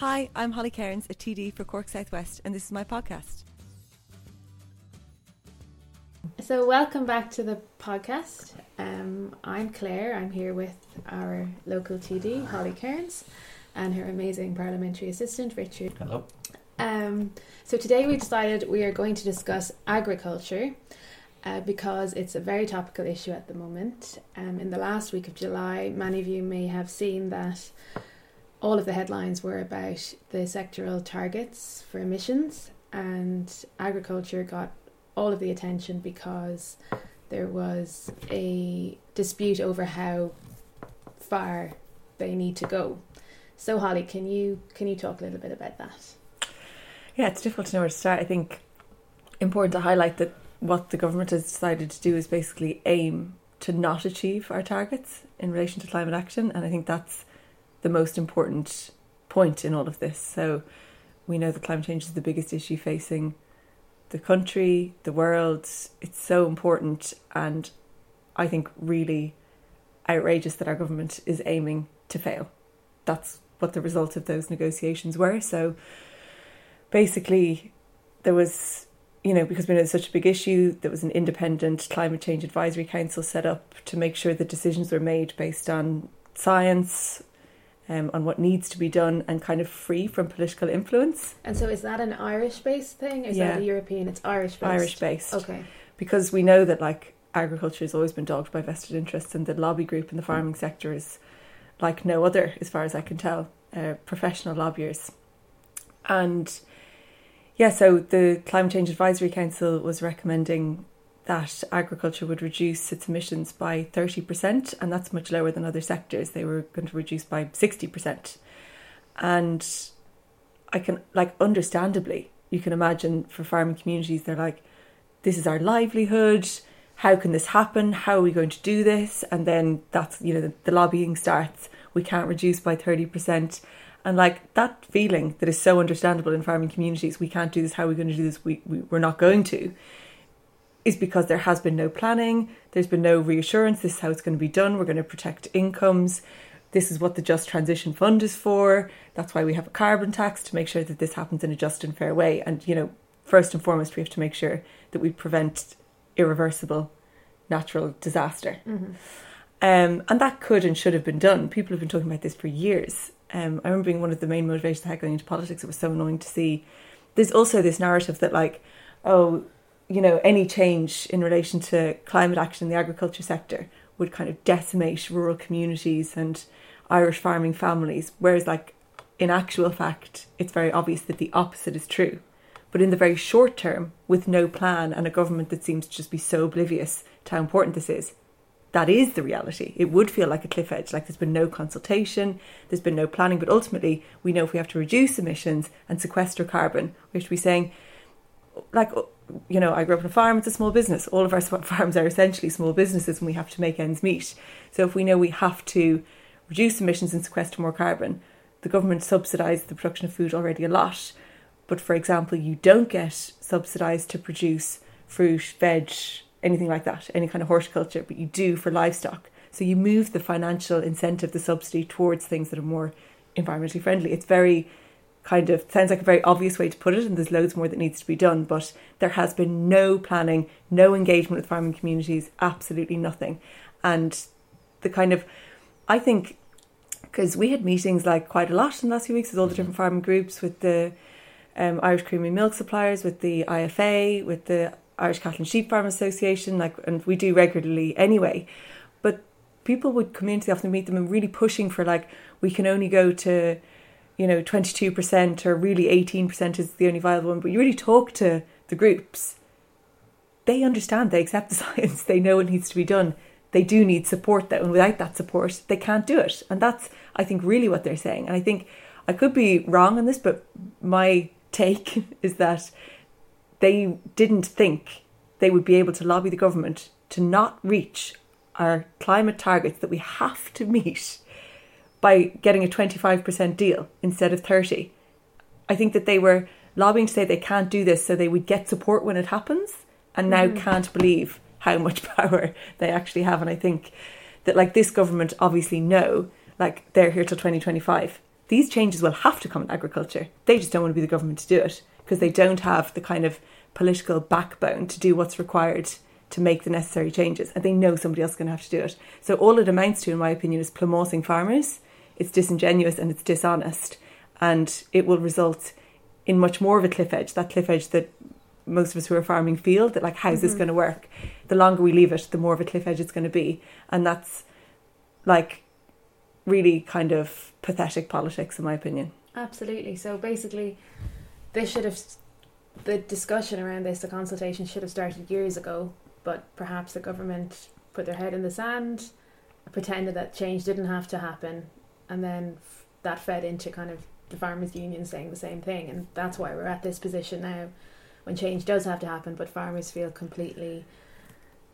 Hi, I'm Holly Cairns, a TD for Cork Southwest, and this is my podcast. So, welcome back to the podcast. Um, I'm Claire. I'm here with our local TD, Holly Cairns, and her amazing parliamentary assistant, Richard. Hello. Um, so, today we decided we are going to discuss agriculture uh, because it's a very topical issue at the moment. Um, in the last week of July, many of you may have seen that all of the headlines were about the sectoral targets for emissions, and agriculture got all of the attention because there was a dispute over how far they need to go. So Holly, can you can you talk a little bit about that? Yeah, it's difficult to know where to start. I think important to highlight that what the government has decided to do is basically aim to not achieve our targets in relation to climate action, and I think that's the most important point in all of this. So we know that climate change is the biggest issue facing the country, the world. It's so important, and I think really outrageous that our government is aiming to fail. That's what the result of those negotiations were. So basically, there was, you know, because we know it's such a big issue, there was an independent climate change advisory council set up to make sure that decisions were made based on science, um, on what needs to be done and kind of free from political influence. And so, is that an Irish based thing? Is Yeah. that a European? It's Irish based. Irish based. Okay. Because we know that like agriculture has always been dogged by vested interests and the lobby group in the farming sector is like no other, as far as I can tell, uh, professional lobbyists. And yeah, so the Climate Change Advisory Council was recommending that agriculture would reduce its emissions by 30%, and that's much lower than other sectors. They were going to reduce by 60%. And I can, like, understandably, you can imagine for farming communities, they're like, this is our livelihood. How can this happen? How are we going to do this? And then that's, you know, the, the lobbying starts. We can't reduce by 30%. And like that feeling that is so understandable in farming communities, we can't do this, how are we going to do this? We, we, we're not going to, is because there has been no planning, there's been no reassurance, this is how it's going to be done, we're going to protect incomes, this is what the Just Transition Fund is for, that's why we have a carbon tax to make sure that this happens in a just and fair way. And, you know, first and foremost, we have to make sure that we prevent irreversible natural disaster. Mm-hmm. Um, and that could and should have been done. People have been talking about this for years. Um, I remember being one of the main motivations I had going into politics. It was so annoying to see. There's also this narrative that, like, oh, you know, any change in relation to climate action in the agriculture sector would kind of decimate rural communities and Irish farming families. Whereas, like, in actual fact, it's very obvious that the opposite is true. But in the very short term, with no plan and a government that seems to just be so oblivious to how important this is, that is the reality. It would feel like a cliff edge, like there's been no consultation, there's been no planning, but ultimately, we know if we have to reduce emissions and sequester carbon, we have to be saying, like, you know, I grew up on a farm, it's a small business. All of our farms are essentially small businesses and we have to make ends meet. So if we know we have to reduce emissions and sequester more carbon, the government subsidised the production of food already a lot. But for example, you don't get subsidised to produce fruit, veg, anything like that, any kind of horticulture, but you do for livestock. So you move the financial incentive, the subsidy towards things that are more environmentally friendly. It's very kind of sounds like a very obvious way to put it, and there's loads more that needs to be done. But there has been no planning, no engagement with farming communities, absolutely nothing. And the kind of, I think, because we had meetings like quite a lot in the last few weeks with all the different farming groups, with the um, Irish Creamery Milk Suppliers, with the IFA, with the Irish Cattle and Sheep Farm Association, like, and we do regularly anyway. But people would come into the office and meet them and really pushing for like we can only go to you know 22% or really 18% is the only viable one but you really talk to the groups they understand they accept the science they know it needs to be done. They do need support though and without that support they can't do it. And that's i think really what they're saying. And i think i could be wrong on this but my take is that they didn't think they would be able to lobby the government to not reach our climate targets that we have to meet by getting a 25% deal instead of 30 i think that they were lobbying to say they can't do this so they would get support when it happens and now mm-hmm. can't believe how much power they actually have and i think that like this government obviously know like they're here till 2025 these changes will have to come in agriculture. They just don't want to be the government to do it because they don't have the kind of political backbone to do what's required to make the necessary changes. And they know somebody else is going to have to do it. So all it amounts to, in my opinion, is plámásing farmers. It's disingenuous and it's dishonest. And it will result in much more of a cliff edge, that cliff edge that most of us who are farming feel that like how's mm-hmm. this going to work the longer we leave it the more of a cliff edge it's going to be and that's like really kind of pathetic politics, in my opinion. Absolutely. So basically, this should have the discussion around this, the consultation should have started years ago, but perhaps the government put their head in the sand, pretended that change didn't have to happen, and then that fed into kind of the farmers' union saying the same thing, and that's why we're at this position now, when change does have to happen, but farmers feel completely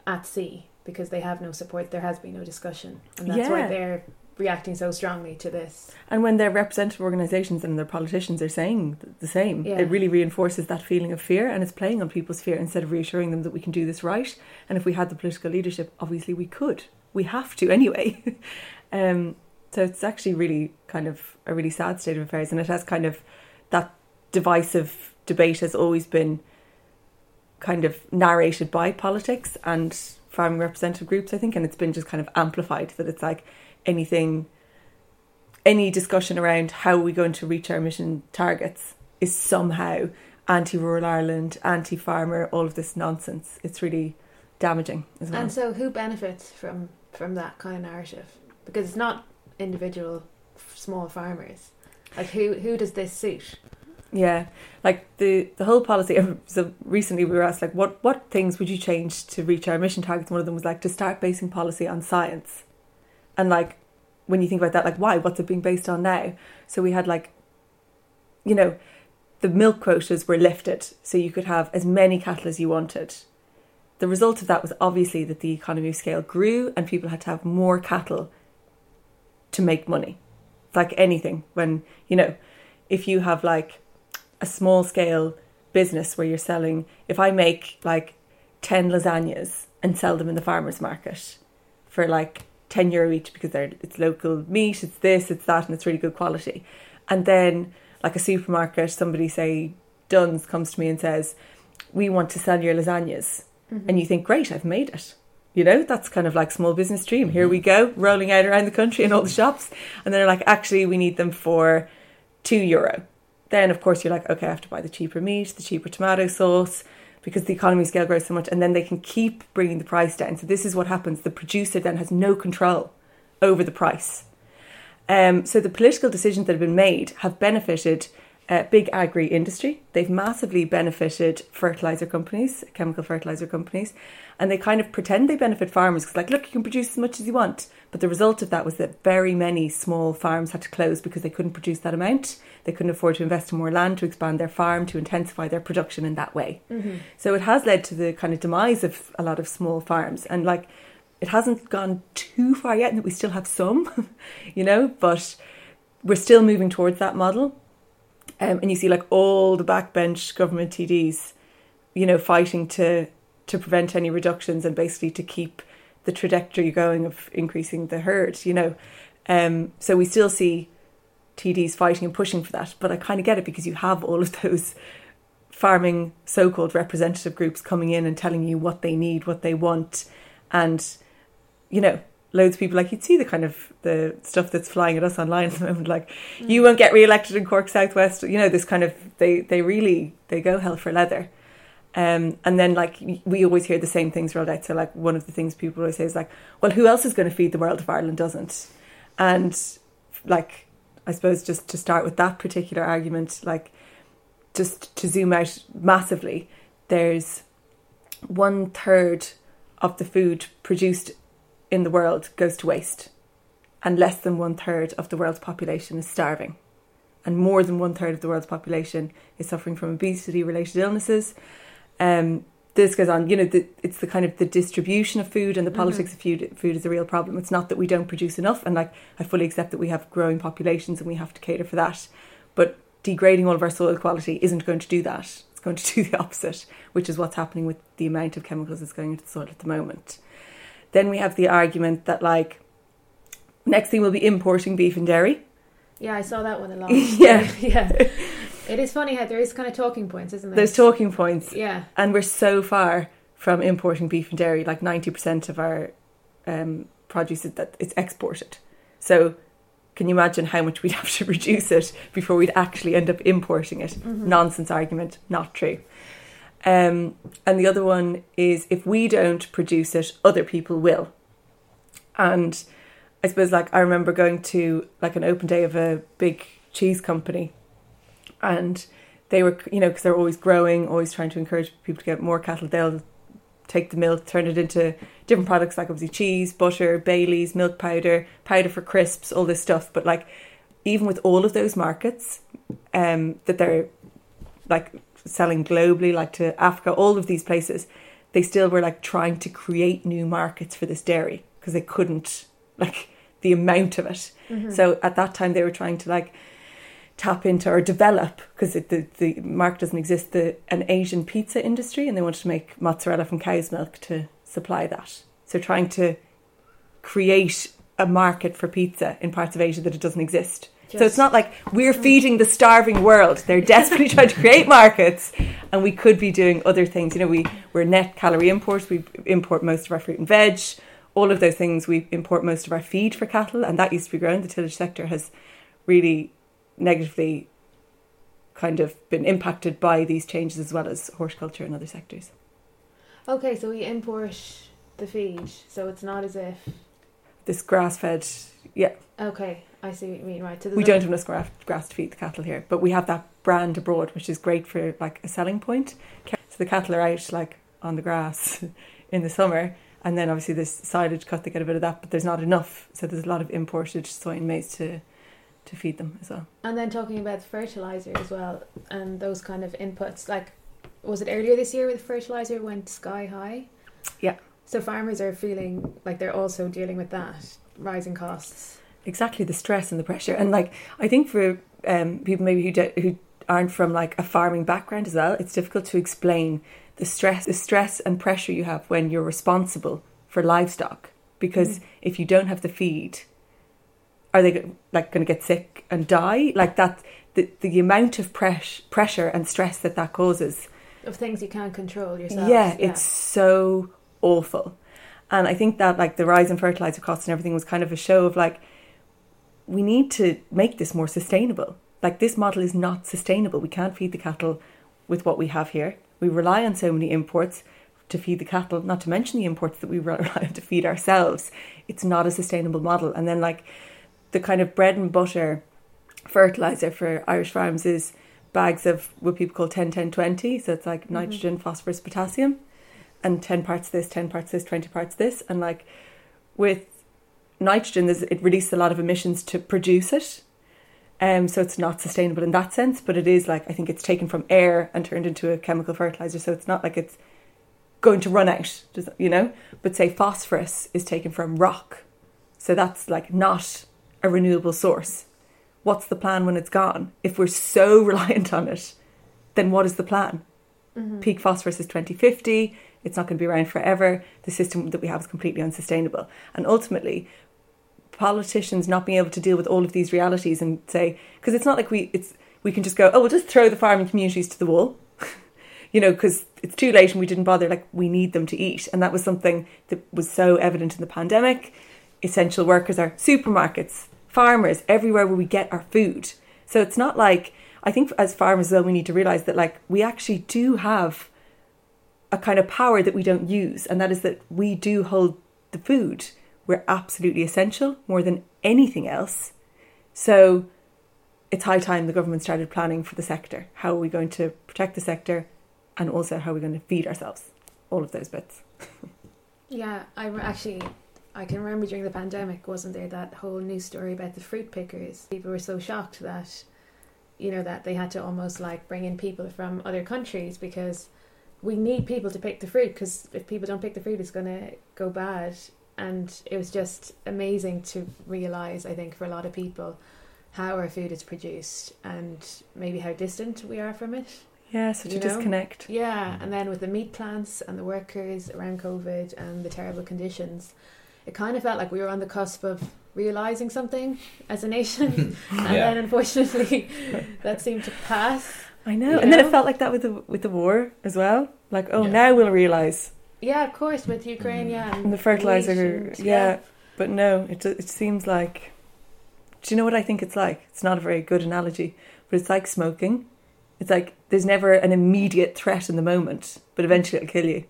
at sea because they have no support. There has been no discussion, and that's yeah. why they're reacting so strongly to this. And when their representative organisations and their politicians are saying the same, yeah. it really reinforces that feeling of fear and it's playing on people's fear instead of reassuring them that we can do this right. And if we had the political leadership, obviously we could. We have to anyway. um, so it's actually really kind of a really sad state of affairs. And it has kind of that divisive debate has always been kind of narrated by politics and farming representative groups, I think, and it's been just kind of amplified that it's like anything, any discussion around how we're going to reach our emission targets is somehow anti rural Ireland, anti farmer, all of this nonsense. It's really damaging as well. And so, who benefits from from that kind of narrative? Because it's not individual small farmers. Like who who does this suit? Yeah, like the the whole policy. So recently we were asked like, what what things would you change to reach our emission targets? One of them was like to start basing policy on science. And like when you think about that, like why? What's it being based on now? So we had like, you know, the milk quotas were lifted, so you could have as many cattle as you wanted. The result of that was obviously that the economy of scale grew and people had to have more cattle to make money. Like anything when, you know, if you have like a small scale business where you're selling, if I make like 10 lasagnas and sell them in the farmer's market for like 10 euro each because they're it's local meat, it's this, it's that, and it's really good quality. And then, like a supermarket, somebody say Dunnes comes to me and says, "We want to sell your lasagnas," mm-hmm. and you think, "Great, I've made it." You know, that's kind of like small business dream. Here we go, rolling out around the country in all the shops, and then they're like, "Actually, we need them for two euro. Then, of course, you're like, "Okay, I have to buy the cheaper meat, the cheaper tomato sauce." because the economy scale grows so much and then they can keep bringing the price down. So this is what happens. The producer then has no control over the price. Um, so the political decisions that have been made have benefited uh, big agri industry. They've massively benefited fertilizer companies, chemical fertilizer companies, and they kind of pretend they benefit farmers because, like, look, you can produce as much as you want. But the result of that was that very many small farms had to close because they couldn't produce that amount. They couldn't afford to invest in more land to expand their farm to intensify their production in that way. Mm-hmm. So it has led to the kind of demise of a lot of small farms, and like, it hasn't gone too far yet, and that we still have some, you know, but we're still moving towards that model um, and you see like all the backbench government TDs, you know, fighting to to prevent any reductions and basically to keep the trajectory going of increasing the herd. You know, um, so we still see TDs fighting and pushing for that. But I kind of get it because you have all of those farming so-called representative groups coming in and telling you what they need, what they want, and you know loads of people like you'd see the kind of the stuff that's flying at us online at the moment like mm. you won't get re-elected in cork southwest you know this kind of they they really they go hell for leather um, and then like we always hear the same things rolled out so like one of the things people always say is like well who else is going to feed the world if ireland doesn't and like i suppose just to start with that particular argument like just to zoom out massively there's one third of the food produced in the world goes to waste, and less than one third of the world's population is starving, and more than one third of the world's population is suffering from obesity related illnesses. Um, this goes on. You know, the, it's the kind of the distribution of food and the mm-hmm. politics mm-hmm. of food. Food is a real problem. It's not that we don't produce enough, and like I fully accept that we have growing populations and we have to cater for that. But degrading all of our soil quality isn't going to do that. It's going to do the opposite, which is what's happening with the amount of chemicals that's going into the soil at the moment. Then we have the argument that like next thing we'll be importing beef and dairy Yeah, I saw that one a lot. Yeah. yeah. It is funny how there is kind of talking points, isn't there? There's talking points, Yeah. and we're so far from importing beef and dairy. Like ninety percent of our um, produce is that it's exported. So, can you imagine how much we'd have to reduce it before we'd actually end up importing it? Mhm. Nonsense argument, not true. Um, and the other one is if we don't produce it, other people will. And I suppose, like, I remember going to like an open day of a big cheese company, and they were, you know, because they're always growing, always trying to encourage people to get more cattle. They'll take the milk, turn it into different products, like obviously cheese, butter, Bailey's, milk powder, powder for crisps, all this stuff. But like, even with all of those markets, um, that they're like selling globally, like to Africa, all of these places, they still were like trying to create new markets for this dairy because they couldn't like the amount of it. Mhm. So at that time, they were trying to like tap into or develop because the the market doesn't exist. The an Asian pizza industry, and they wanted to make mozzarella from cow's milk to supply that. So trying to create a market for pizza in parts of Asia that it doesn't exist. So it's not like we're feeding the starving world. They're desperately trying to create markets, and we could be doing other things. You know, we we're net calorie imports. We import most of our fruit and veg. All of those things. We import most of our feed for cattle, and that used to be grown. The tillage sector has really negatively kind of been impacted by these changes, as well as horticulture and other sectors. Okay, so we import the feed, so it's not as if. This grass fed, yeah, Okay, I see what you mean. Right. So we don't have enough grass, grass to feed the cattle here, but we have that brand abroad, which is great for like a selling point. So the cattle are out like on the grass in the summer, and then obviously this silage cut, they get a bit of that, but there's not enough. So there's a lot of imported soy and maize to to feed them as well. And then talking about fertilizer as well, and those kind of inputs. Like, was it earlier this year with fertilizer went sky high? Yeah. So farmers are feeling like they're also dealing with that rising costs. exactly the stress and the pressure and like i think for um, people maybe who do, who aren't from like a farming background as well it's difficult to explain the stress the stress and pressure you have when you're responsible for livestock because Mm. if you don't have the feed are they like going to get sick and die like that the, the amount of press, pressure and stress that that causes Of things you can't control yourself. yeah, it's so awful. And I think that like the rise in fertilizer costs and everything was kind of a show of like we need to make this more sustainable. Like this model is not sustainable. We can't feed the cattle with what we have here. We rely on so many imports to feed the cattle, not to mention the imports that we rely on to feed ourselves. It's not a sustainable model. And then like the kind of bread and butter fertilizer for Irish farms is bags of what people call 10 10 20 so it's like Mhm. nitrogen phosphorus potassium and 10 parts this 10 parts this 20 parts this. And like with nitrogen it releases a lot of emissions to produce it. Um, so it's not sustainable in that sense but it is like i think it's taken from air and turned into a chemical fertilizer. So it's not like it's going to run out you know? But say phosphorus is taken from rock. So that's like not a renewable source. What's the plan when it's gone? If we're so reliant on it then what is the plan? Mhm. peak phosphorus is 2050 it's not going to be around forever. The system that we have is completely unsustainable. And ultimately politicians not being able to deal with all of these realities and say because it's not like we it's we can just go oh we'll just throw the farming communities to the wall. You know because it's too late and we didn't bother. Like we need them to eat. And that was something that was so evident in the pandemic. Essential workers are supermarkets farmers everywhere where we get our food. So it's not like i think as farmers though we need to realize that like we actually do have a kind of power that we don't use and that is that we do hold the food. We're absolutely essential more than anything else. So it's high time the government started planning for the sector. How are we going to protect the sector? And also how are we going to feed ourselves? All of those bits. Yeah, I actually I can remember during the pandemic, wasn't there that whole news story about the fruit pickers? People were so shocked that you know that they had to almost like bring in people from other countries because we need people to pick the fruit because if people don't pick the fruit, it's going to go bad. And it was just amazing to realize, I think, for a lot of people, how our food is produced and maybe how distant we are from it. yeah such You a know? disconnect Yeah, and then with the meat plants and the workers around COVID and the terrible conditions, it kind of felt like we were on the cusp of realizing something as a nation, and Yeah. then unfortunately that seemed to pass. I know. You and then it felt like that with the with the war as well. Like, oh, Yeah. now we'll realize. Yeah, of course, with Ukraine, mm. yeah, And the fertilizer, wheat and- yeah. But no, it it seems like. Do you know what I think it's like? It's not a very good analogy, but it's like smoking. It's like there's never an immediate threat in the moment, but eventually it'll kill you.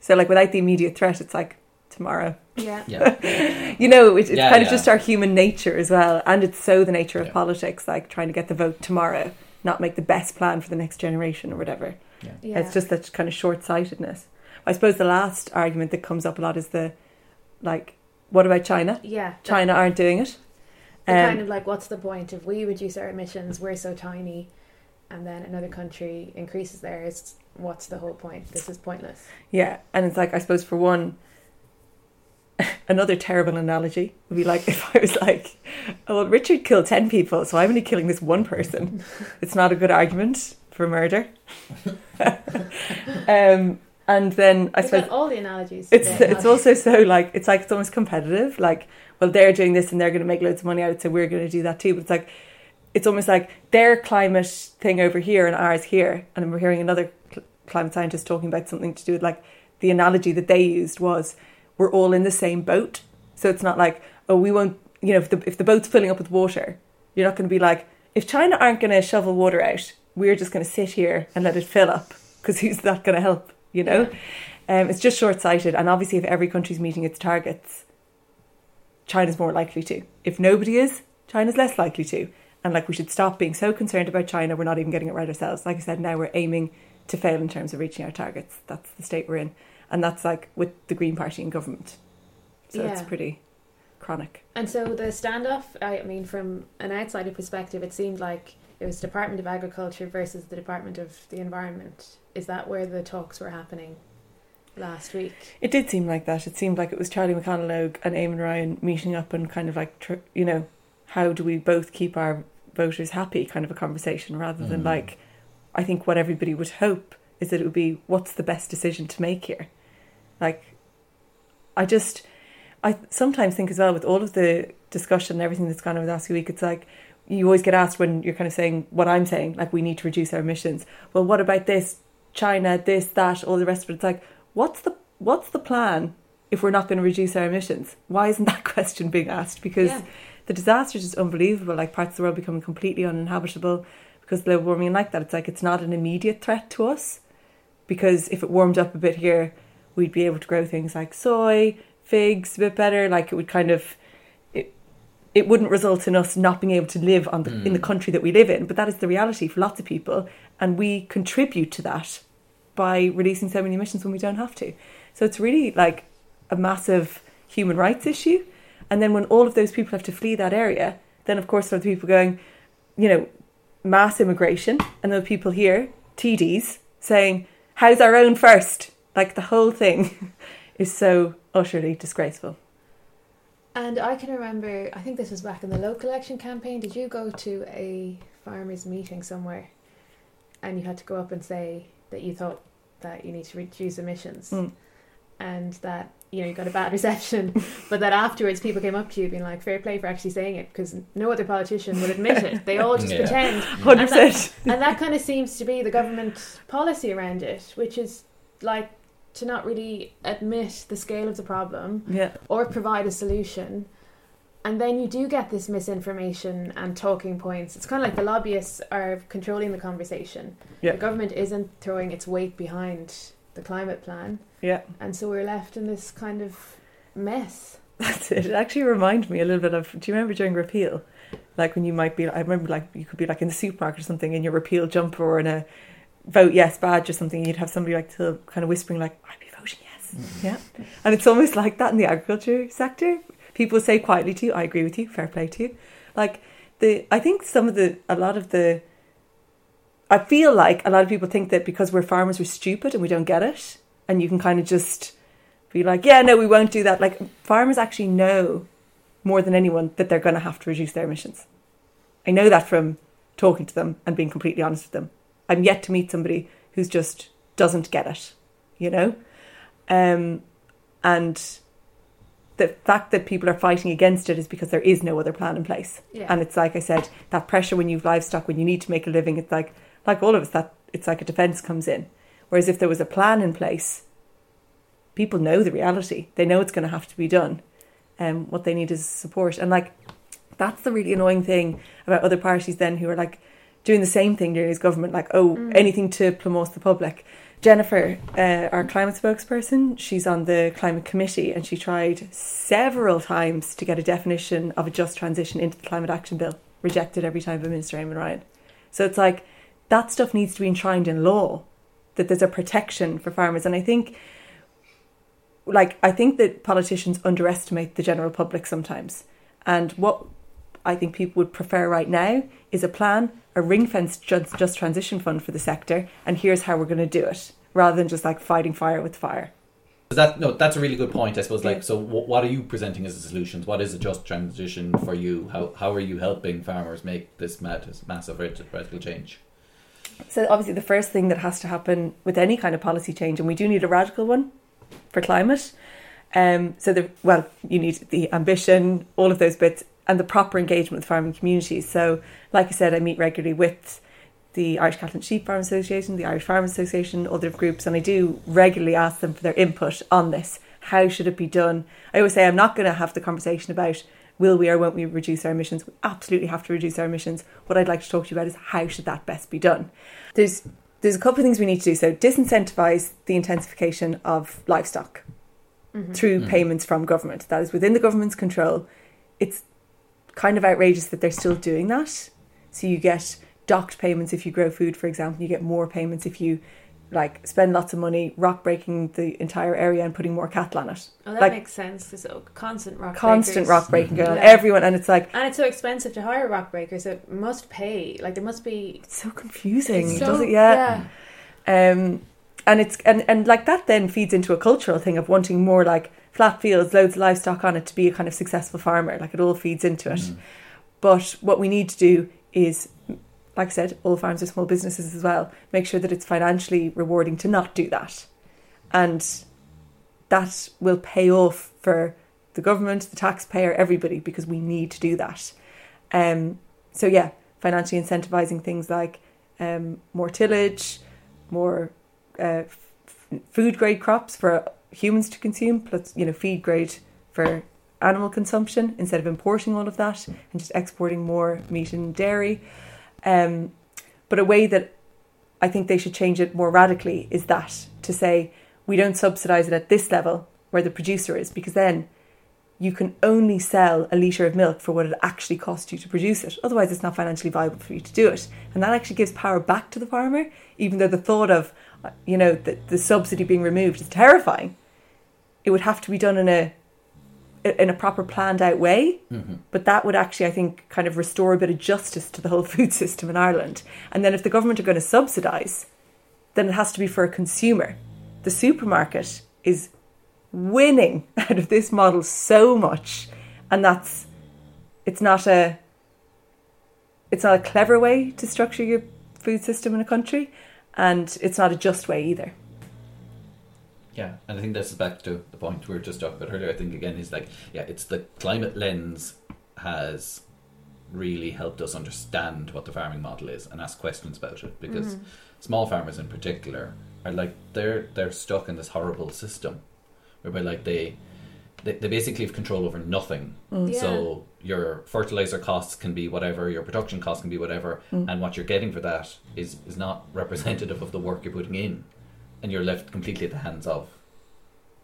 So like without the immediate threat, it's like tomorrow. yeah, Yeah. You know, it, it's Yeah, kind of yeah. just our human nature as well, and it's so the nature of Yeah. politics, like trying to get the vote tomorrow, not make the best plan for the next generation or whatever. Yeah. It's just that kind of short sightedness. I suppose the last argument that comes up a lot is the like, what about China? yeah. China aren't doing it. Um, kind of like, what's the point if we reduce our emissions? We're so tiny, and then another country increases theirs. What's the whole point? This is pointless. Yeah, and it's like I suppose for one, another terrible analogy would be like if I was like, oh, well, Richard killed ten people, so I'm only killing this one person. It's not a good argument for murder. um, and then I We've suppose all the analogies. it's today. it's also so like it's like it's almost competitive. Like, well, they're doing this and they're going to make loads of money out, of it, so we're going to do that too. But it's like it's almost like their climate thing over here and ours here. And we're hearing another cl- climate scientist talking about something to do with like the analogy that they used was we're all in the same boat. So it's not like oh we won't you know if the if the boat's filling up with water, you're not going to be like if China aren't going to shovel water out, we're just going to sit here and let it fill up because who's that going to help? You know. Um, it's just short sighted, and obviously, if every country's meeting its targets, China's more likely to. If nobody is, China's less likely to. And like, we should stop being so concerned about China, we're not even getting it right ourselves. Like I said, now we're aiming to fail in terms of reaching our targets. That's the state we're in. And that's like with the Green Party in government. So it's pretty chronic. And so the standoff, I mean, from an outsider perspective, it seemed like it was Department of Agriculture versus the Department of the Environment. Is that where the talks were happening last week? It did seem like that. It seemed like it was Charlie McConalogue and Eamon Ryan meeting up and kind of like, you know, how do we both keep our voters happy kind of a conversation rather than Mhm. like, I think what everybody would hope is that it would be what's the best decision to make here. Like, I just, I sometimes think as well with all of the discussion and everything that's gone over the last few week, it's like you always get asked when you're kind of saying what I'm saying, like we need to reduce our emissions. Well, what about this, China, this, that, all the rest of it? It's like, what's the what's the plan if we're not going to reduce our emissions? Why isn't that question being asked? Because Yeah. the disaster is just unbelievable. Like parts of the world becoming completely uninhabitable because global warming and like that. It's like it's not an immediate threat to us because if it warmed up a bit here, we'd be able to grow things like soy, figs a bit better. Like it would kind of it wouldn't result in us not being able to live on the in the Mm. country that we live in. But that is the reality for lots of people, and we contribute to that by releasing so many emissions when we don't have to. So it's really like a massive human rights issue. And then when all of those people have to flee that area, then of course there are the people going, you know, mass immigration, and there are people here, TDs, saying, "How's our own first? Like the whole thing is so utterly disgraceful. And I can remember, I think this was back in the local election campaign. Did you go to a farmers' meeting somewhere and you had to go up and say that you thought that you need to reduce emissions Mm. and that you know you got a bad reception, but that afterwards people came up to you being like, "Fair play for actually saying it," because no other politician would admit it. They all just Yeah. pretend, Hundred percent. and that kind of seems to be the government policy around it, which is like to not really admit the scale of the problem Yeah, or provide a solution. And then you do get this misinformation and talking points. It's kind of like the lobbyists are controlling the conversation. Yeah. The government isn't throwing its weight behind the climate plan. yeah. And so we're left in this kind of mess. That's it. It actually reminded me a little bit of. Do you remember during repeal, like when you might be? I remember like you could be like in the supermarket or something in your repeal jumper or in a vote yes badge or something. You'd have somebody like to kind of whispering like, "I'd be voting yes." Mm-hmm. Yeah, and it's almost like that in the agriculture sector. People say quietly to you, "I agree with you. Fair play to you." Like the, I think some of the, a lot of the. I feel like a lot of people think that because we're farmers, we're stupid and we don't get it, and you can kind of just be like, yeah, no, we won't do that. Like farmers actually know more than anyone that they're going to have to reduce their emissions. I know that from talking to them and being completely honest with them. I'm yet to meet somebody who's just doesn't get it, you know? Um, and the fact that people are fighting against it is because there is no other plan in place. Yeah. And it's like I said, that pressure when you've livestock, when you need to make a living, it's like like all of us, that it's like a defence comes in. Whereas if there was a plan in place, people know the reality. They know it's going to have to be done. And um, what they need is support. And like that's the really annoying thing about other parties then who are like doing the same thing during his government, like, oh, mm. anything to promote the public. Jennifer, uh, our climate spokesperson, she's on the climate committee and she tried several times to get a definition of a just transition into the climate action bill, rejected every time by Minister Eamon Ryan. So it's like that stuff needs to be enshrined in law, that there's a protection for farmers. And I think, like, I think that politicians underestimate the general public sometimes. And what I think people would prefer right now is a plan, a ring fenced just, just transition fund for the sector, and here's how we're going to do it, rather than just like fighting fire with fire. That no, that's a really good point. I suppose. Like, so w- what are you presenting as the solutions? What is a just transition for you? How how are you helping farmers make this mad, massive radical change? So obviously, the first thing that has to happen with any kind of policy change, and we do need a radical one for climate. Um, so the well, you need the ambition, all of those bits, and the proper engagement with farming communities. So, like I said, I meet regularly with the Irish Cattle and Sheep Farm Association, the Irish Farm Association, other groups, and I do regularly ask them for their input on this. How should it be done? I always say I'm not going to have the conversation about will we or won't we reduce our emissions. We absolutely have to reduce our emissions. What I'd like to talk to you about is how should that best be done. There's there's a couple of things we need to do. So disincentivize the intensification of livestock mm-hmm. through mm-hmm. payments from government. That is within the government's control. It's kind of outrageous that they're still doing that. So you get docked payments if you grow food, for example. You get more payments if you like spend lots of money rock breaking the entire area and putting more cattle on it. Oh, that like, makes sense. So constant rock constant breakers. rock breaking going on. Yeah. Everyone and it's like and it's so expensive to hire rock breakers. It must pay. Like there must be. It's so confusing. It's so, does it? Yeah. yeah. Um, and it's and and like that then feeds into a cultural thing of wanting more like flat fields, loads of livestock on it to be a kind of successful farmer. Like it all feeds into it. Mm. But what we need to do is, like I said, all farms are small businesses as well. Make sure that it's financially rewarding to not do that. And that will pay off for the government, the taxpayer, everybody, because we need to do that. Um, so, yeah, financially incentivizing things like um, more tillage, more uh, food grade crops for humans to consume, plus you know feed grade for animal consumption instead of importing all of that and just exporting more meat and dairy. Um, but a way that I think they should change it more radically is that to say we don't subsidize it at this level where the producer is, because then you can only sell a litre of milk for what it actually costs you to produce it. Otherwise, it's not financially viable for you to do it. And that actually gives power back to the farmer, even though the thought of, you know, the, the subsidy being removed is terrifying it would have to be done in a in a proper planned out way mm-hmm. but that would actually i think kind of restore a bit of justice to the whole food system in ireland and then if the government are going to subsidize then it has to be for a consumer the supermarket is winning out of this model so much and that's it's not a it's not a clever way to structure your food system in a country and it's not a just way either yeah, and I think this is back to the point we were just talking about earlier. I think again is like, yeah, it's the climate lens has really helped us understand what the farming model is and ask questions about it because mm-hmm. small farmers in particular are like they're they're stuck in this horrible system whereby like they they, they basically have control over nothing. Mm. Yeah. So your fertilizer costs can be whatever, your production costs can be whatever, mm. and what you're getting for that is is not representative of the work you're putting in and you're left completely at the hands of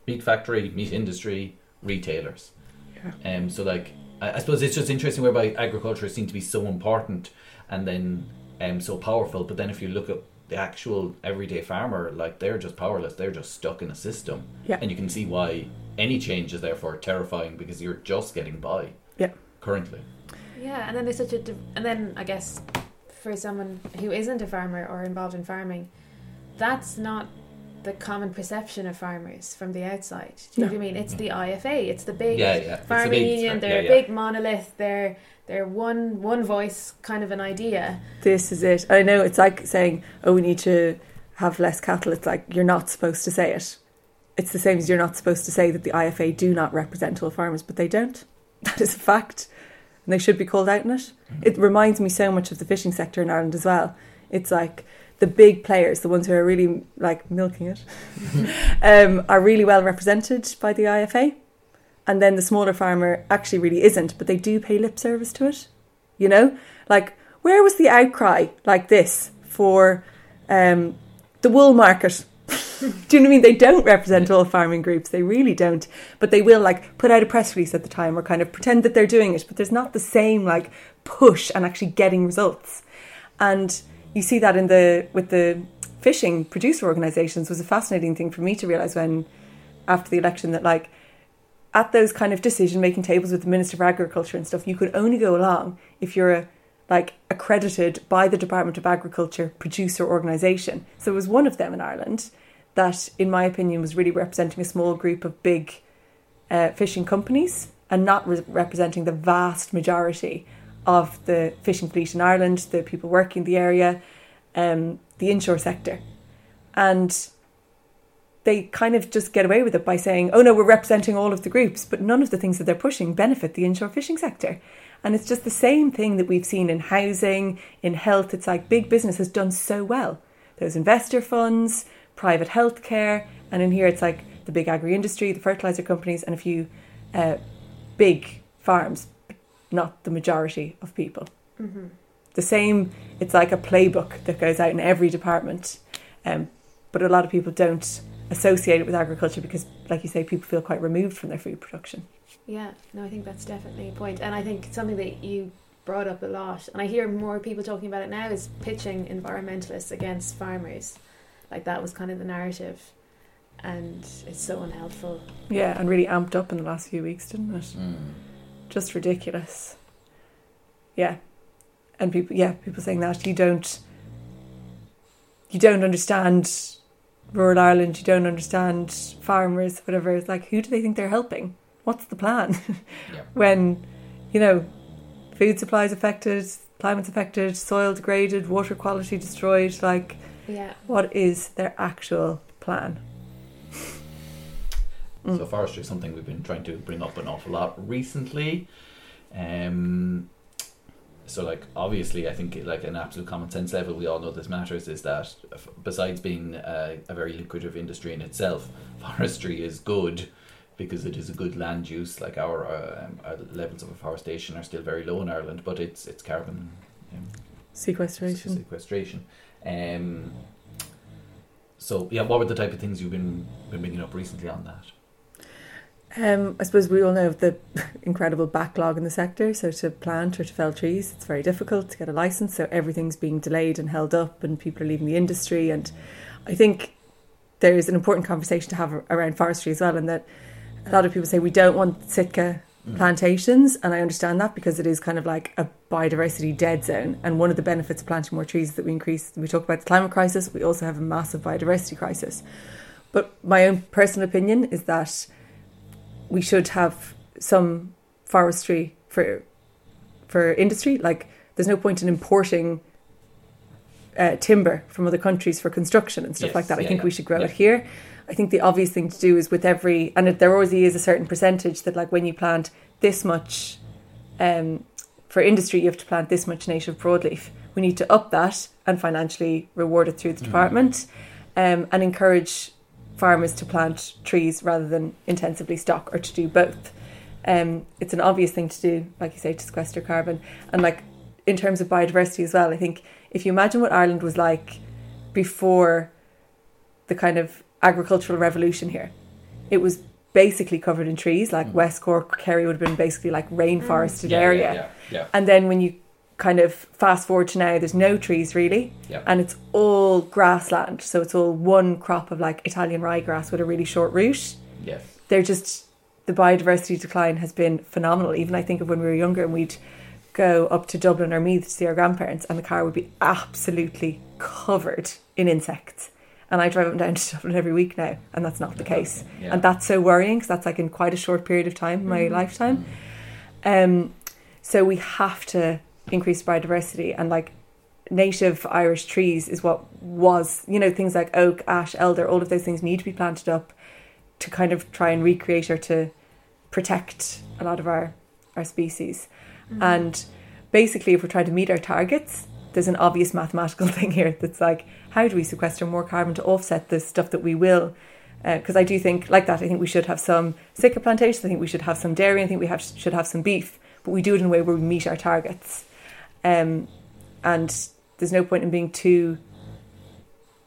meat factory, meat industry, retailers. Yeah. Um, so like I, I suppose it's just interesting whereby agriculture seems to be so important and then um so powerful, but then if you look at the actual everyday farmer, like they're just powerless. They're just stuck in a system. Yeah. And you can see why any change is therefore terrifying because you're just getting by. Yeah. Currently. Yeah, and then there's such a, and then I guess for someone who isn't a farmer or involved in farming, that's not the common perception of farmers from the outside. Do you no. know what I mean? It's the IFA, it's the big yeah, yeah. farming big, union. They're yeah, a big monolith. They're they're one one voice kind of an idea. This is it. I know it's like saying, "Oh, we need to have less cattle." It's like you're not supposed to say it. it's the same as you're not supposed to say that the IFA do not represent all farmers, but they don't. That is a fact. And they should be called out in it. It reminds me so much of the fishing sector in Ireland as well. It's like the big players, the ones who are really like milking it, um, are really well represented by the IFA. And then the smaller farmer actually really isn't, but they do pay lip service to it. You know? Like, where was the outcry like this for um, the wool market? Do you know what I mean? They don't represent all farming groups. They really don't. But they will like put out a press release at the time or kind of pretend that they're doing it. But there's not the same like push and actually getting results. And you see that in the with the fishing producer organisations was a fascinating thing for me to realise when after the election that like at those kind of decision making tables with the Minister for Agriculture and stuff, you could only go along if you're a like accredited by the Department of Agriculture producer organisation. So it was one of them in Ireland that, in my opinion, was really representing a small group of big uh, fishing companies and not re- representing the vast majority of the fishing fleet in Ireland, the people working the area, um, the inshore sector. And they kind of just get away with it by saying, oh no, we're representing all of the groups, but none of the things that they're pushing benefit the inshore fishing sector. And it's just the same thing that we've seen in housing, in health. It's like big business has done so well. Those investor funds, private healthcare, and in here it's like the big agri industry, the fertilizer companies, and a few uh, big farms, not the majority of people. Mm-hmm. The same, it's like a playbook that goes out in every department, um, but a lot of people don't associate it with agriculture because, like you say, people feel quite removed from their food production. Yeah, no, I think that's definitely a point. And I think something that you brought up a lot, and I hear more people talking about it now, is pitching environmentalists against farmers. Like that was kind of the narrative. And it's so unhelpful. Yeah, and really amped up in the last few weeks, didn't it? Mm. Just ridiculous. Yeah. And people, yeah, people saying that you don't, you don't understand rural Ireland, you don't understand farmers, whatever. It's like, who do they think they're helping? What's the plan? Yeah. when, you know, food supplies affected, climate's affected, soil degraded, water quality destroyed. Like, Yeah. what is their actual plan? Mm. So forestry is something we've been trying to bring up an awful lot recently. Um, so like obviously, I think like an absolute common sense level, we all know this matters. Is that f- besides being a, a very lucrative industry in itself, forestry is good because it is a good land use. Like our, uh, our levels of afforestation are still very low in Ireland, but it's it's carbon um, Sequestration. sequestration. Um, so yeah, what were the type of things you've been been bringing up recently on that? Um, I suppose we all know of the incredible backlog in the sector. So to plant or to fell trees, it's very difficult to get a license. So everything's being delayed and held up, and people are leaving the industry. And I think there is an important conversation to have around forestry as well. And that a lot of people say we don't want Sitka Mm. plantations, and I understand that because it is kind of like a biodiversity dead zone. And one of the benefits of planting more trees is that we increase. We talk about the climate crisis. We also have a massive biodiversity crisis. But my own personal opinion is that we should have some forestry for for industry. Like, there's no point in importing uh, timber from other countries for construction and stuff Yes, like that. I yeah, think yeah, we should grow yeah. it here. I think the obvious thing to do is with every, and it, there always is a certain percentage that, like, when you plant this much um, for industry, you have to plant this much native broadleaf. We need to up that and financially reward it through the Mhm. department um, and encourage farmers to plant trees rather than intensively stock or to do both. Um, it's an obvious thing to do, like you say, to sequester carbon. And like in terms of biodiversity as well, I think if you imagine what Ireland was like before the kind of agricultural revolution here, it was basically covered in trees. Like Mm. West Cork, Kerry would have been basically like rainforested Yeah, area. Yeah, yeah, And then when you kind of fast forward to now, there's no trees really, yeah. and it's all grassland. So it's all one crop of like Italian ryegrass with a really short root. Yes. They're just the biodiversity decline has been phenomenal. Even I think of when we were younger and we'd go up to Dublin or Meath to see our grandparents, and the car would be absolutely covered in insects. And I drive up and down to Dublin every week now, and that's not the case. Yeah. And that's so worrying because that's like in quite a short period of time in my Mhm. lifetime. Um, so we have to increase biodiversity and like native Irish trees is what was, you know, things like oak, ash, elder, all of those things need to be planted up to kind of try and recreate or to protect a lot of our our species. Mm-hmm. And basically, if we're trying to meet our targets, there's an obvious mathematical thing here that's like, how do we sequester more carbon to offset the stuff that we will? Because I do think, like that, I think we should have some Sitka plantations. I think we should have some dairy. I think we have should have some beef, but we do it in a way where we meet our targets. Um, and there's no point in being too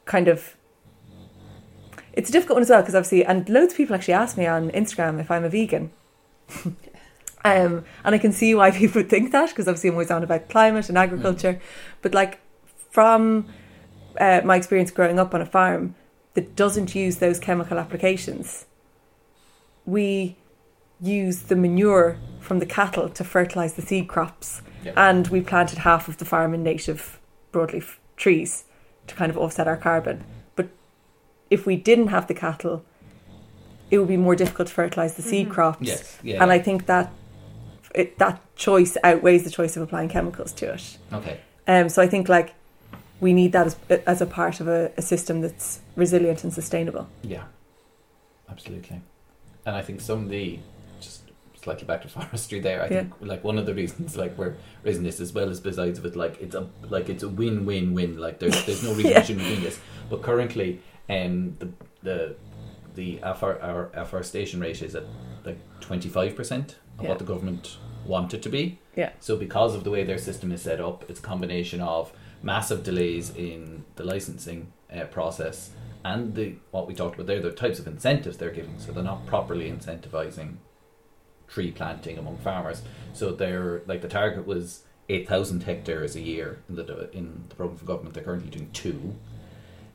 kind of. It's a difficult one as well because obviously, and loads of people actually ask me on Instagram if I'm a vegan. Um, and I can see why people would think that because obviously I'm always on about climate and agriculture. But like from uh, my experience growing up on a farm that doesn't use those chemical applications, we use the manure from the cattle to fertilize the seed crops, Yeah. and we planted half of the farm in native broadleaf trees to kind of offset our carbon. But if we didn't have the cattle, it would be more difficult to fertilize the seed Mhm. crops. Yes. Yeah. And I think that it, that choice outweighs the choice of applying chemicals to it. okay. Um, so I think like we need that as, as a part of a, a system that's resilient and sustainable. Yeah, absolutely. And I think some of the just slightly back to forestry there. I Yeah. think like one of the reasons like we're raising this as well as besides of it like it's a like it's a win win win. Like there's there's no reason Yeah. we shouldn't be doing this. But currently, um, the the the affor- our afforestation rate is at like twenty five percent of Yeah. what the government want it to be. Yeah. So because of the way their system is set up, it's a combination of massive delays in the licensing uh, process and the what we talked about there, the types of incentives they're giving. So they're not properly incentivizing tree planting among farmers. So they're like the target was eight thousand hectares a year in the in the program for government. They're currently doing two.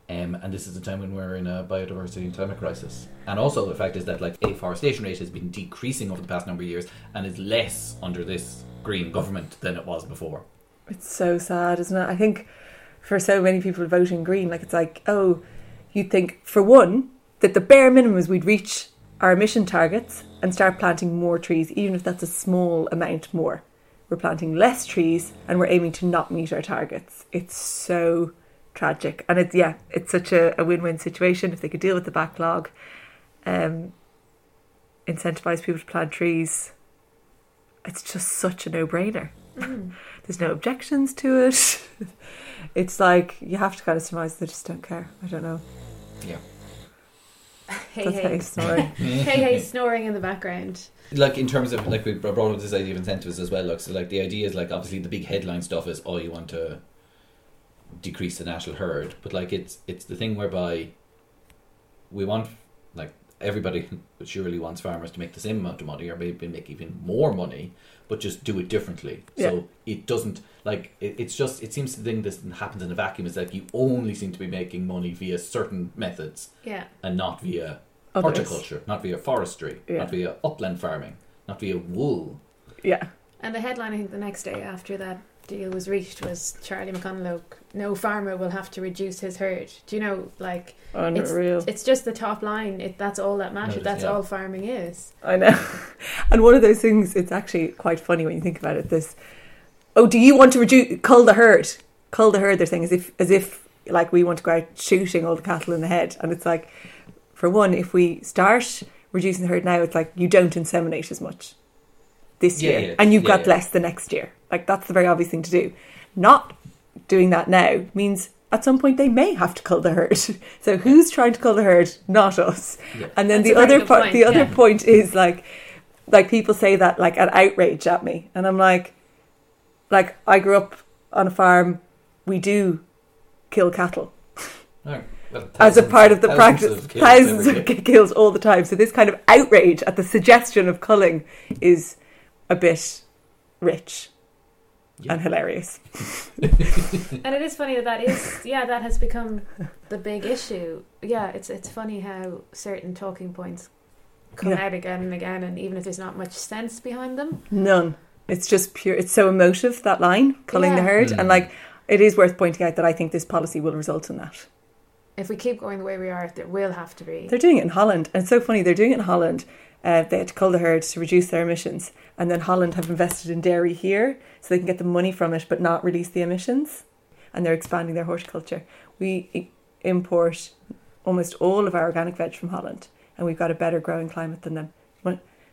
Um, and this is a time when we're in a biodiversity and climate crisis. And also the fact is that like afforestation rate has been decreasing over the past number of years and is less under this green government than it was before. It's so sad, isn't it? I think for so many people voting green, like it's like, oh, you'd think for one that the bare minimum is we'd reach our emission targets and start planting more trees, even if that's a small amount more. We're planting less trees and we're aiming to not meet our targets. It's so tragic, and it's yeah, it's such a, a win-win situation if they could deal with the backlog, um, incentivize people to plant trees. It's just such a no-brainer. Mm. There's no objections to it. it's like you have to kind of surmise they just don't care. I don't know. Yeah. Hey, That's how hey. you snoring. hey, hey, snoring in the background. like in terms of like we brought up this idea of incentives as well. Like so, like the idea is like obviously the big headline stuff is oh you want to decrease the national herd, but like it's it's the thing whereby we want like everybody but surely wants farmers to make the same amount of money or maybe make even more money, but just do it differently. So it doesn't like it, it's just it seems the thing that happens in a vacuum is that you only seem to be making money via certain methods Yeah. and not via Others. horticulture, not via forestry, Yeah. not via upland farming, not via wool. Yeah. And the headline, I think, the next day after that deal was reached was Charlie McConalogue, no farmer will have to reduce his herd. Do you know, like, Unreal. it's just the top line. It, that's all that matters. Matters, That's yeah. all farming is. I know. and one of those things, it's actually quite funny when you think about it. This, oh, do you want to reduce, cull the herd? Cull the herd, they're saying, as if, as if like we want to go out shooting all the cattle in the head. And it's like, for one, if we start reducing the herd now, it's like you don't inseminate as much this Yeah, year yeah, and you've yeah, got yeah. less the next year. Like that's the very obvious thing to do. Not doing that now means at some point they may have to cull the herd. so who's trying to cull the herd? Not us. Yeah. And then That's the other part, point, the other point is like, like people say that like an outrage at me, and I'm like, like I grew up on a farm. We do kill cattle No, well, as a part of the thousands practice. of kills thousands of kills all the time. So this kind of outrage at the suggestion of culling is a bit rich Yeah. and hilarious. And it is funny that that is, yeah, that has become the big issue. Yeah, it's it's funny how certain talking points come Yeah. out again and again, and even if there's not much sense behind them, None. It's just pure. It's so emotive that line, culling the herd, Mm. and like it is worth pointing out that I think this policy will result in that. if we keep going the way we are, there will have to be. They're doing it in Holland, and it's so funny. They're doing it in Holland. Uh, they had to cull the herd to reduce their emissions, and then Holland have invested in dairy here, so they can get the money from it, but not release the emissions. And they're expanding their horticulture. We import almost all of our organic veg from Holland. and we've got a better growing climate than them.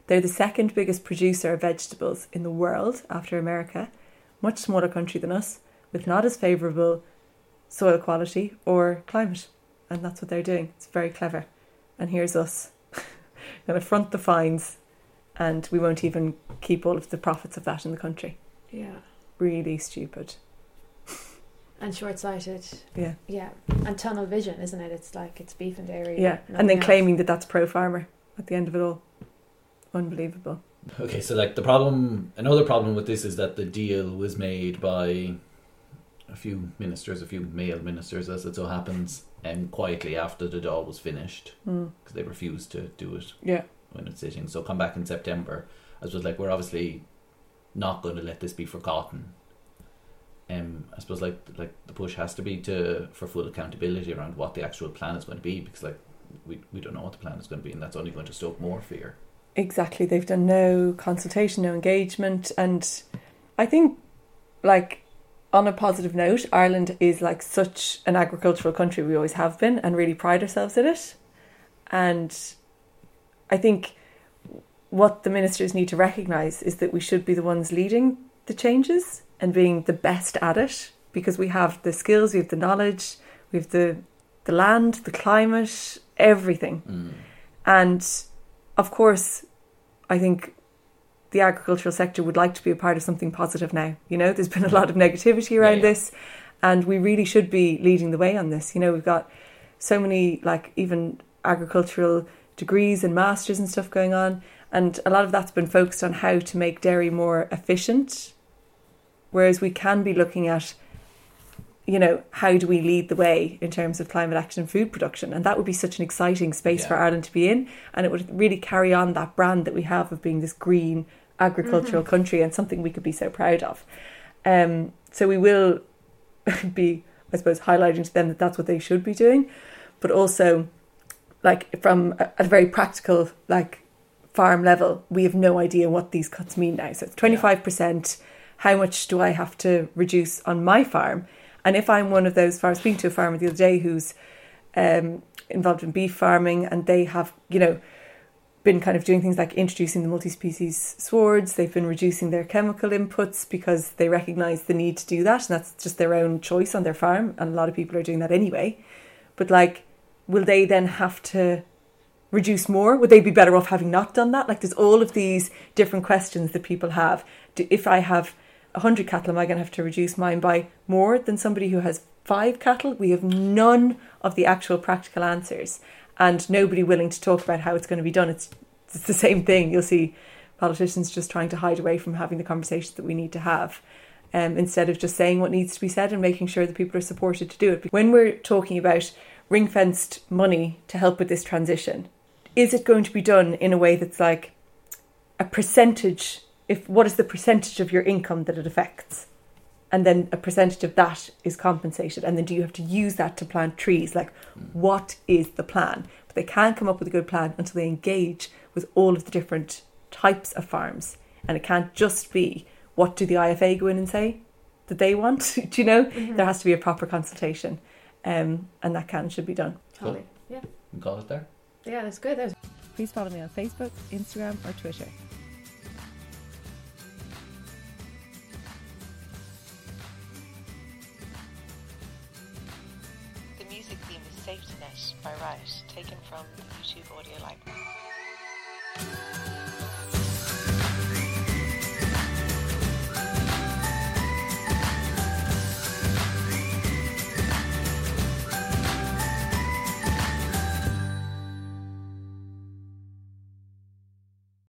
They're the second biggest producer of vegetables in the world after America, much smaller country than us, with not as favourable soil quality or climate. And that's what they're doing. It's very clever. And here's us going to front the fines, and we won't even keep all of the profits of that in the country. Yeah. Really stupid. And short sighted. Yeah. Yeah. And tunnel vision, isn't it? It's like it's beef and dairy. Yeah. And then else. claiming that that's pro farmer at the end of it all. Unbelievable. Okay, so like the problem, another problem with this is that the deal was made by a few ministers, a few male ministers, as it so happens, and quietly after the Dáil was finished Mm. because they refused to do it Yeah. when it's sitting. So come back in September. I suppose like we're obviously not going to let this be forgotten. Um, I suppose like like the push has to be to for full accountability around what the actual plan is going to be because like we we don't know what the plan is going to be and that's only going to stoke more fear. Exactly. They've done no consultation, no engagement. And I think, like, on a positive note, Ireland is like such an agricultural country. We always have been and really pride ourselves in it. And I think what the ministers need to recognise is that we should be the ones leading the changes and being the best at it because we have the skills, we have the knowledge, we have the the land, the climate, everything. Mm. And of course, I think the agricultural sector would like to be a part of something positive now. You know, there's been a lot of negativity around Yeah, yeah. this, and we really should be leading the way on this. You know, we've got so many, like, even agricultural degrees and masters and stuff going on, and a lot of that's been focused on how to make dairy more efficient. Whereas we can be looking at you know, how do we lead the way in terms of climate action and food production? And that would be such an exciting space Yeah. for Ireland to be in. And it would really carry on that brand that we have of being this green agricultural country and something we could be so proud of. Um, so we will be, I suppose, highlighting to them that that's what they should be doing. But also, like, from a, a very practical, like, farm level, we have no idea what these cuts mean now. So it's 25%. How much do I have to reduce on my farm? And if I'm one of those farmers, speaking to a farmer the other day who's um, involved in beef farming and they have, you know, been kind of doing things like introducing the multi-species swards. They've been reducing their chemical inputs because they recognise the need to do that, and that's just their own choice on their farm. And a lot of people are doing that anyway. But like, will they then have to reduce more? Would they be better off having not done that? Like, there's all of these different questions that people have. If I have 100 cattle, am I going to have to reduce mine by more than somebody who has five cattle? We have none of the actual practical answers and nobody willing to talk about how it's going to be done. It's, it's the same thing. You'll see politicians just trying to hide away from having the conversations that we need to have. Um, instead of just saying what needs to be said and making sure that people are supported to do it. When we're talking about ring fenced money to help with this transition, is it going to be done in a way that's like a percentage? If what is the percentage of your income that it affects, and then a percentage of that is compensated, and then do you have to use that to plant trees? Like, what is the plan? But they can't come up with a good plan until they engage with all of the different types of farms, and it can't just be what do the IFA go in and say that they want. do you know? There has to be a proper consultation, um, and that can and should be done. Totally. Yeah. We call it there. Yeah, that's good. That's Please follow me on Facebook, Instagram, or Twitter. By Riot, taken from the YouTube audio library.